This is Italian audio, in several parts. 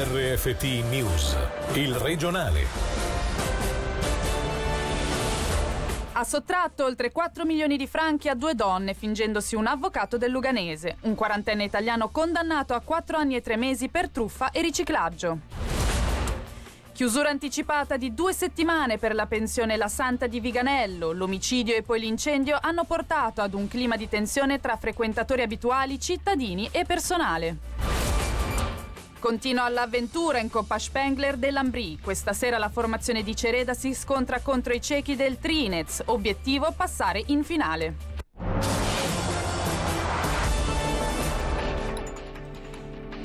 RFT News, il regionale. Ha sottratto oltre 4 milioni di franchi a due donne fingendosi un avvocato del Luganese, un quarantenne italiano condannato a 4 anni e 3 mesi per truffa e riciclaggio. Chiusura anticipata di due settimane per la pensione La Santa di Viganello. L'omicidio e poi l'incendio hanno portato ad un clima di tensione tra frequentatori abituali, cittadini e personale. Continua l'avventura in Coppa Spengler dell'Ambrì. Questa sera la formazione di Cereda si scontra contro i ciechi del Trinez. Obiettivo passare in finale.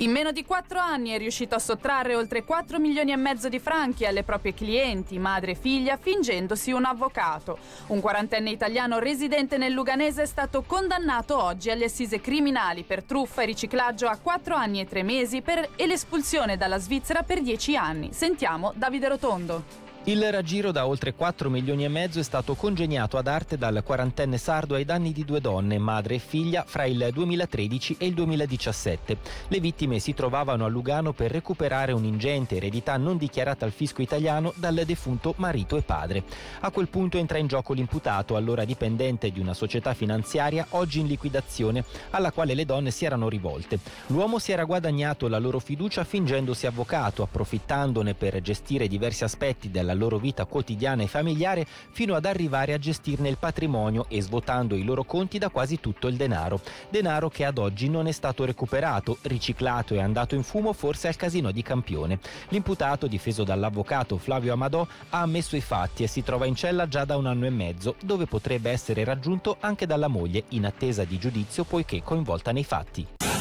In meno di quattro anni è riuscito a sottrarre oltre 4 milioni e mezzo di franchi alle proprie clienti, madre e figlia, fingendosi un avvocato. Un quarantenne italiano residente nel Luganese è stato condannato oggi alle assise criminali per truffa e riciclaggio a 4 anni e 3 mesi per, e l'espulsione dalla Svizzera per 10 anni. Sentiamo Davide Rotondo. Il raggiro da oltre 4 milioni e mezzo è stato congegnato ad arte dal quarantenne sardo ai danni di due donne, madre e figlia, fra il 2013 e il 2017. Le vittime si trovavano a Lugano per recuperare un'ingente eredità non dichiarata al fisco italiano dal defunto marito e padre. A quel punto entra in gioco l'imputato, allora dipendente di una società finanziaria oggi in liquidazione, alla quale le donne si erano rivolte. L'uomo si era guadagnato la loro fiducia fingendosi avvocato, approfittandone per gestire diversi aspetti della della loro vita quotidiana e familiare fino ad arrivare a gestirne il patrimonio e svuotando i loro conti da quasi tutto il denaro. Denaro che ad oggi non è stato recuperato, riciclato e andato in fumo forse al casino di Campione. L'imputato, difeso dall'avvocato Flavio Amadò, ha ammesso i fatti e si trova in cella già da un anno e mezzo, dove potrebbe essere raggiunto anche dalla moglie in attesa di giudizio poiché coinvolta nei fatti.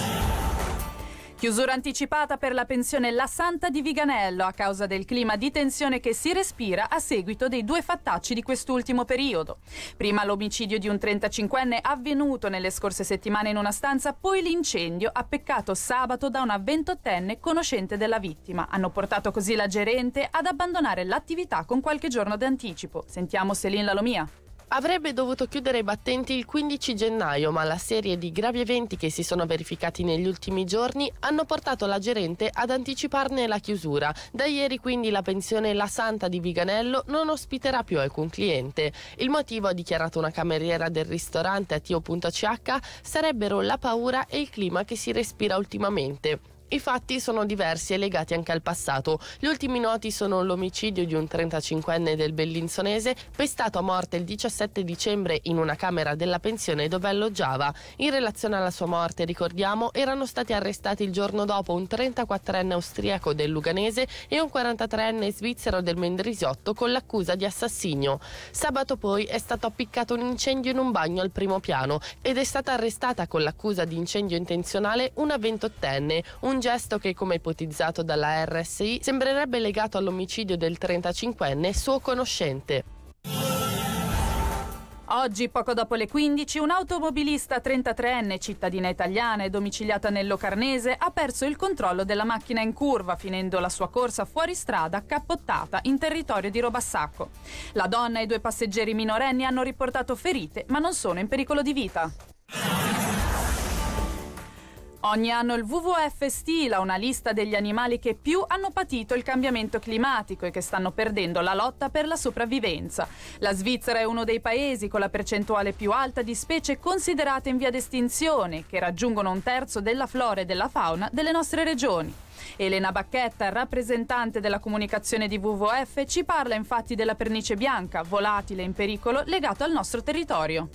Chiusura anticipata per la pensione La Santa di Viganello a causa del clima di tensione che si respira a seguito dei due fattacci di quest'ultimo periodo. Prima l'omicidio di un 35enne avvenuto nelle scorse settimane in una stanza, poi l'incendio appeccato sabato da una 28enne conoscente della vittima. Hanno portato così la gerente ad abbandonare l'attività con qualche giorno d'anticipo. Sentiamo Selin Lalomia. Avrebbe dovuto chiudere i battenti il 15 gennaio, ma la serie di gravi eventi che si sono verificati negli ultimi giorni hanno portato la gerente ad anticiparne la chiusura. Da ieri quindi la pensione La Santa di Viganello non ospiterà più alcun cliente. Il motivo, ha dichiarato una cameriera del ristorante a Tio.ch, sarebbero la paura e il clima che si respira ultimamente. I fatti sono diversi e legati anche al passato. Gli ultimi noti sono l'omicidio di un 35enne del Bellinzonese, pestato a morte il 17 dicembre in una camera della pensione dove alloggiava. In relazione alla sua morte, ricordiamo, erano stati arrestati il giorno dopo un 34enne austriaco del Luganese e un 43enne svizzero del Mendrisiotto con l'accusa di assassinio. Sabato poi è stato appiccato un incendio in un bagno al primo piano ed è stata arrestata con l'accusa di incendio intenzionale una 28enne, un gesto che, come ipotizzato dalla RSI, sembrerebbe legato all'omicidio del 35enne suo conoscente. Oggi, poco dopo le 15, un automobilista 33enne, cittadina italiana e domiciliata nel Locarnese, ha perso il controllo della macchina in curva, finendo la sua corsa fuori strada cappottata in territorio di Robassacco. La donna e i due passeggeri minorenni hanno riportato ferite, ma non sono in pericolo di vita. Ogni anno il WWF stila una lista degli animali che più hanno patito il cambiamento climatico e che stanno perdendo la lotta per la sopravvivenza. La Svizzera è uno dei paesi con la percentuale più alta di specie considerate in via d'estinzione, che raggiungono un terzo della flora e della fauna delle nostre regioni. Elena Bacchetta, rappresentante della comunicazione di WWF, ci parla infatti della pernice bianca, volatile in pericolo, legato al nostro territorio.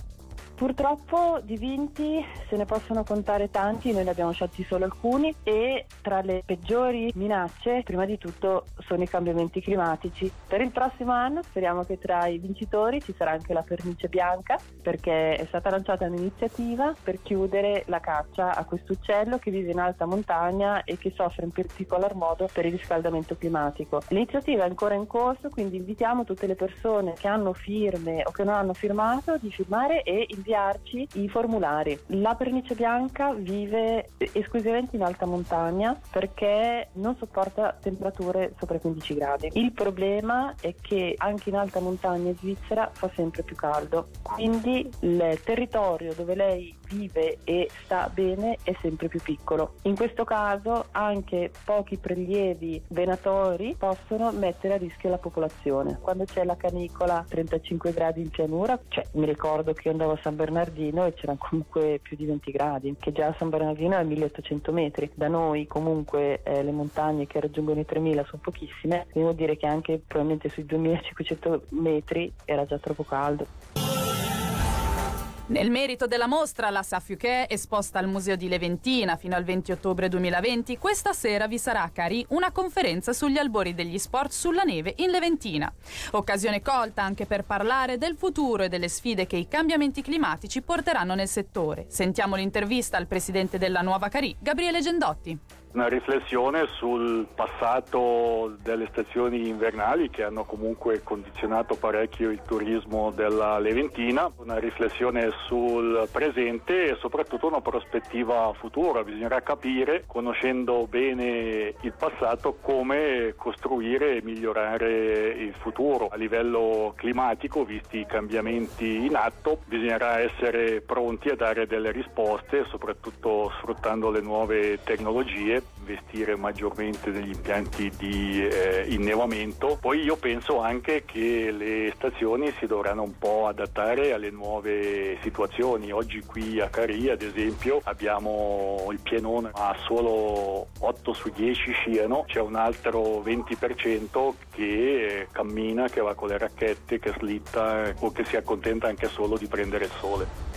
Purtroppo di vinti se ne possono contare tanti, noi ne abbiamo scelti solo alcuni e tra le peggiori minacce prima di tutto sono i cambiamenti climatici. Per il prossimo anno speriamo che tra i vincitori ci sarà anche la pernice bianca perché è stata lanciata un'iniziativa per chiudere la caccia a questo uccello che vive in alta montagna e che soffre in particolar modo per il riscaldamento climatico. L'iniziativa è ancora in corso, quindi invitiamo tutte le persone che hanno firme o che non hanno firmato di firmare e inviare inviarci i formulari. La pernice bianca vive esclusivamente in alta montagna perché non sopporta temperature sopra i 15 gradi. Il problema è che anche in alta montagna in Svizzera fa sempre più caldo, quindi il territorio dove lei vive e sta bene è sempre più piccolo. In questo caso anche pochi prelievi venatori possono mettere a rischio la popolazione. Quando c'è la canicola 35 gradi in pianura, cioè mi ricordo che io andavo a San Bernardino e c'erano comunque più di 20 gradi, che già San Bernardino è a 1800 metri. Da noi comunque eh, le montagne che raggiungono i 3000 sono pochissime, vuol dire che anche probabilmente sui 2500 metri era già troppo caldo. Nel merito della mostra, la Safiuché, esposta al Museo di Leventina fino al 20 ottobre 2020, questa sera vi sarà a Cari una conferenza sugli albori degli sport sulla neve in Leventina. Occasione colta anche per parlare del futuro e delle sfide che i cambiamenti climatici porteranno nel settore. Sentiamo l'intervista al presidente della Nuova Cari, Gabriele Gendotti una riflessione sul passato delle stazioni invernali che hanno comunque condizionato parecchio il turismo della Leventina, una riflessione sul presente e soprattutto una prospettiva futura. Bisognerà capire, conoscendo bene il passato, come costruire e migliorare il futuro. A livello climatico, visti i cambiamenti in atto, bisognerà essere pronti a dare delle risposte, soprattutto sfruttando le nuove tecnologie investire maggiormente negli impianti di eh, innevamento. Poi io penso anche che le stazioni si dovranno un po' adattare alle nuove situazioni. Oggi qui a Cari, ad esempio, abbiamo il pienone ma solo 8 su 10 sciano, c'è un altro 20% che cammina, che va con le racchette, che slitta o che si accontenta anche solo di prendere il sole.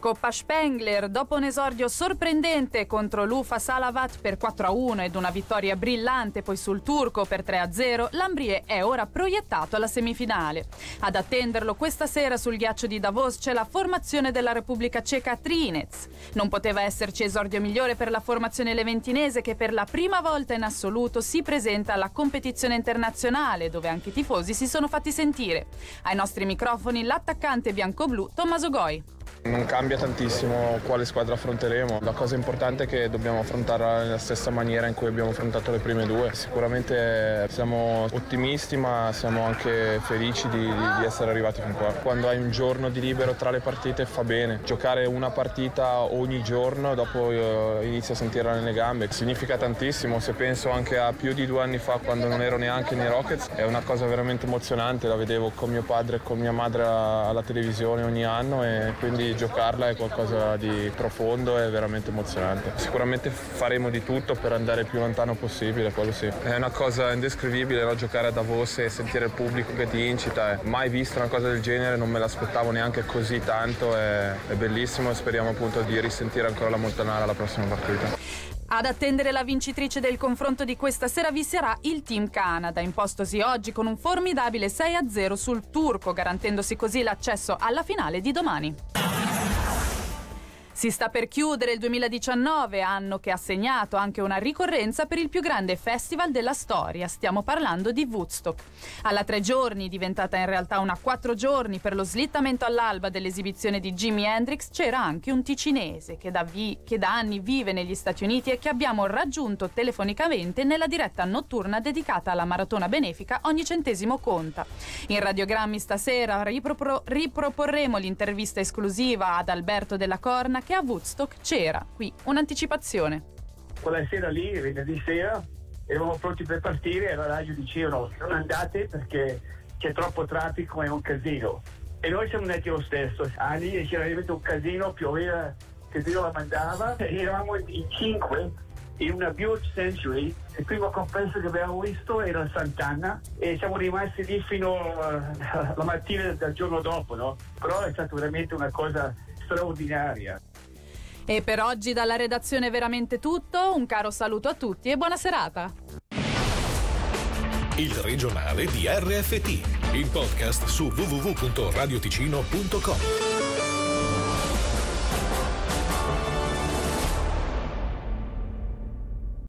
Coppa Spengler, dopo un esordio sorprendente contro l'Ufa Salavat per 4-1 ed una vittoria brillante poi sul turco per 3-0, l'Ambrie è ora proiettato alla semifinale. Ad attenderlo questa sera sul ghiaccio di Davos c'è la formazione della Repubblica Ceca Trinec. Non poteva esserci esordio migliore per la formazione leventinese che per la prima volta in assoluto si presenta alla competizione internazionale dove anche i tifosi si sono fatti sentire. Ai nostri microfoni l'attaccante bianco-blu Tommaso Goi. Non cambia tantissimo quale squadra affronteremo, la cosa importante è che dobbiamo affrontarla nella stessa maniera in cui abbiamo affrontato le prime due. Sicuramente siamo ottimisti ma siamo anche felici di, di essere arrivati fin qua. Quando hai un giorno di libero tra le partite fa bene, giocare una partita ogni giorno dopo eh, inizio a sentirla nelle gambe, significa tantissimo, se penso anche a più di due anni fa quando non ero neanche nei Rockets è una cosa veramente emozionante, la vedevo con mio padre e con mia madre alla televisione ogni anno e quindi giocarla è qualcosa di profondo e veramente emozionante. Sicuramente faremo di tutto per andare il più lontano possibile, quello sì. È una cosa indescrivibile no? giocare a Davos e sentire il pubblico che ti incita. Mai visto una cosa del genere, non me l'aspettavo neanche così tanto, è, è bellissimo e speriamo appunto di risentire ancora la Montanara la prossima partita. Ad attendere la vincitrice del confronto di questa sera vi sarà il Team Canada, impostosi oggi con un formidabile 6-0 sul turco, garantendosi così l'accesso alla finale di domani. Si sta per chiudere il 2019, anno che ha segnato anche una ricorrenza per il più grande festival della storia. Stiamo parlando di Woodstock. Alla tre giorni, diventata in realtà una quattro giorni per lo slittamento all'alba dell'esibizione di Jimi Hendrix, c'era anche un ticinese che da, vi- che da anni vive negli Stati Uniti e che abbiamo raggiunto telefonicamente nella diretta notturna dedicata alla maratona benefica Ogni centesimo conta. In radiogrammi stasera ripropor- riproporremo l'intervista esclusiva ad Alberto della Corna che a Woodstock c'era qui un'anticipazione. Quella sera lì, venerdì sera, eravamo pronti per partire e la radio dicevano non andate perché c'è troppo traffico e un casino. E noi siamo andati lo stesso. Ah, lì c'era veramente un casino, pioveva, che Dio la mandava. E eravamo in cinque in una Buick Century. Il primo compresso che abbiamo visto era Sant'Anna e siamo rimasti lì fino alla mattina del giorno dopo, no? Però è stata veramente una cosa straordinaria. E per oggi dalla redazione è veramente tutto, un caro saluto a tutti e buona serata. Il regionale di RFT, il podcast su www.radioticino.com.